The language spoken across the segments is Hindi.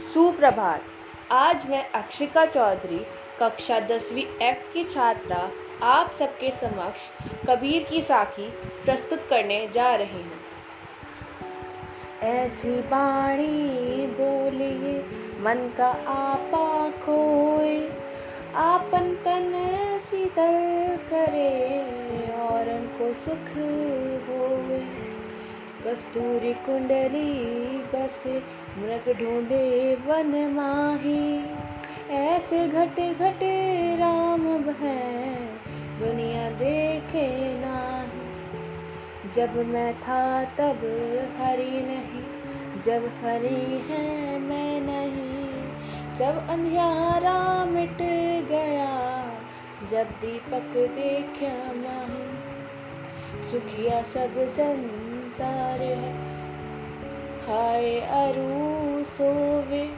सुप्रभात। आज मैं अक्षिका चौधरी, कक्षा दसवीं एफ़ की छात्रा, आप सबके समक्ष कबीर की साखी प्रस्तुत करने जा रही हूँ। ऐसी बाणी बोलिए, मन का आपा खोए। आपन तन शीतल करे और उनको सुख होए। कस्तूरी कुंडली बसे मृग ढूंढे वन माही ऐसे घट घट राम है दुनिया देखे नाही। जब मैं था तब हरी नहीं, जब हरी है मैं नहीं। सब अंधियारा मिट गया, जब दीपक देखा माही सुखिया सब संसार है। खाए अरू सोवे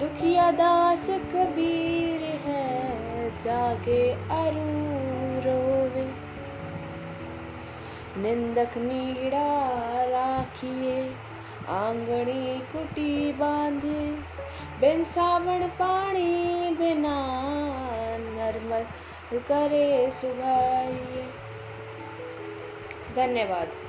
दुखिया दास कबीर है, जागे अरू रोवे निंदक नीड़ा राखिए, आंगणी कुटी बांधे। बिन सावण पानी बिना नर्मल करे सुभाइए। धन्यवाद।